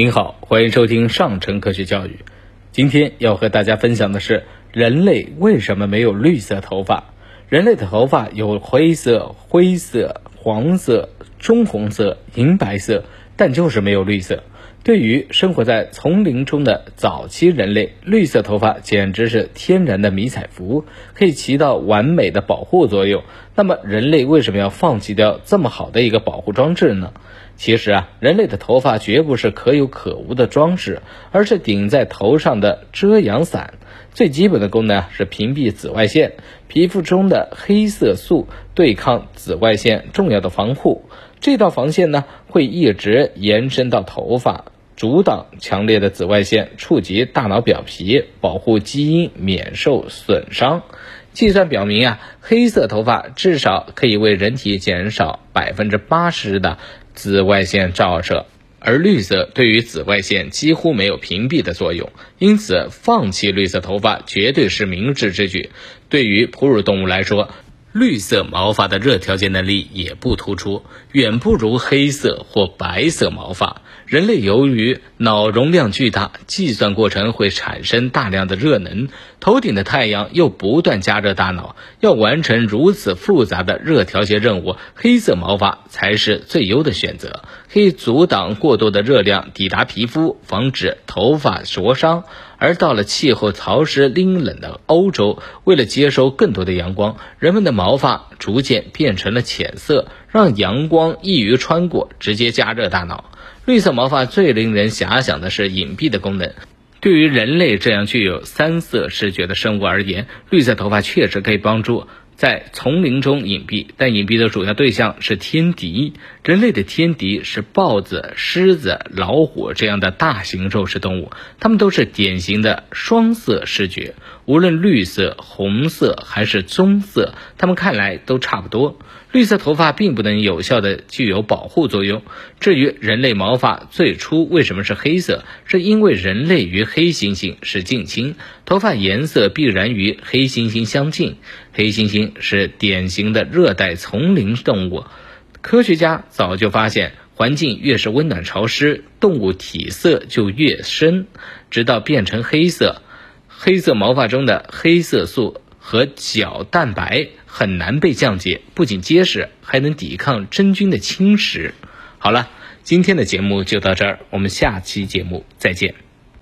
您好，欢迎收听上乘科学教育。今天要和大家分享的是，人类为什么没有绿色头发？人类的头发有灰色、灰色、黄色、棕红色、银白色，但就是没有绿色。对于生活在丛林中的早期人类，绿色头发简直是天然的迷彩服，可以起到完美的保护作用。那么，人类为什么要放弃掉这么好的一个保护装置呢？其实啊，人类的头发绝不是可有可无的装饰，而是顶在头上的遮阳伞。最基本的功能是屏蔽紫外线，皮肤中的黑色素对抗紫外线重要的防护。这道防线呢，会一直延伸到头发，阻挡强烈的紫外线触及大脑表皮，保护基因免受损伤。计算表明啊，黑色头发至少可以为人体减少百分之八十的。紫外线照射，而绿色对于紫外线几乎没有屏蔽的作用，因此放弃绿色头发绝对是明智之举。对于哺乳动物来说，绿色毛发的热调节能力也不突出，远不如黑色或白色毛发。人类由于脑容量巨大，计算过程会产生大量的热能，头顶的太阳又不断加热大脑，要完成如此复杂的热调节任务，黑色毛发才是最优的选择，可以阻挡过多的热量抵达皮肤，防止头发灼伤。而到了气候潮湿阴冷的欧洲，为了接收更多的阳光，人们的毛发逐渐变成了浅色，让阳光易于穿过，直接加热大脑。绿色毛发最令人遐想的是隐蔽的功能。对于人类这样具有三色视觉的生物而言，绿色头发确实可以帮助在丛林中隐蔽。但隐蔽的主要对象是天敌。人类的天敌是豹子、狮子、老虎这样的大型肉食动物，它们都是典型的双色视觉。无论绿色、红色还是棕色，它们看来都差不多。绿色头发并不能有效的具有保护作用。至于人类毛发最初为什么是黑色，是因为人类与黑猩猩是近亲，头发颜色必然与黑猩猩相近。黑猩猩是典型的热带丛林动物，科学家早就发现，环境越是温暖潮湿，动物体色就越深，直到变成黑色。黑色毛发中的黑色素和角蛋白很难被降解，不仅结实，还能抵抗真菌的侵蚀。好了，今天的节目就到这儿，我们下期节目再见。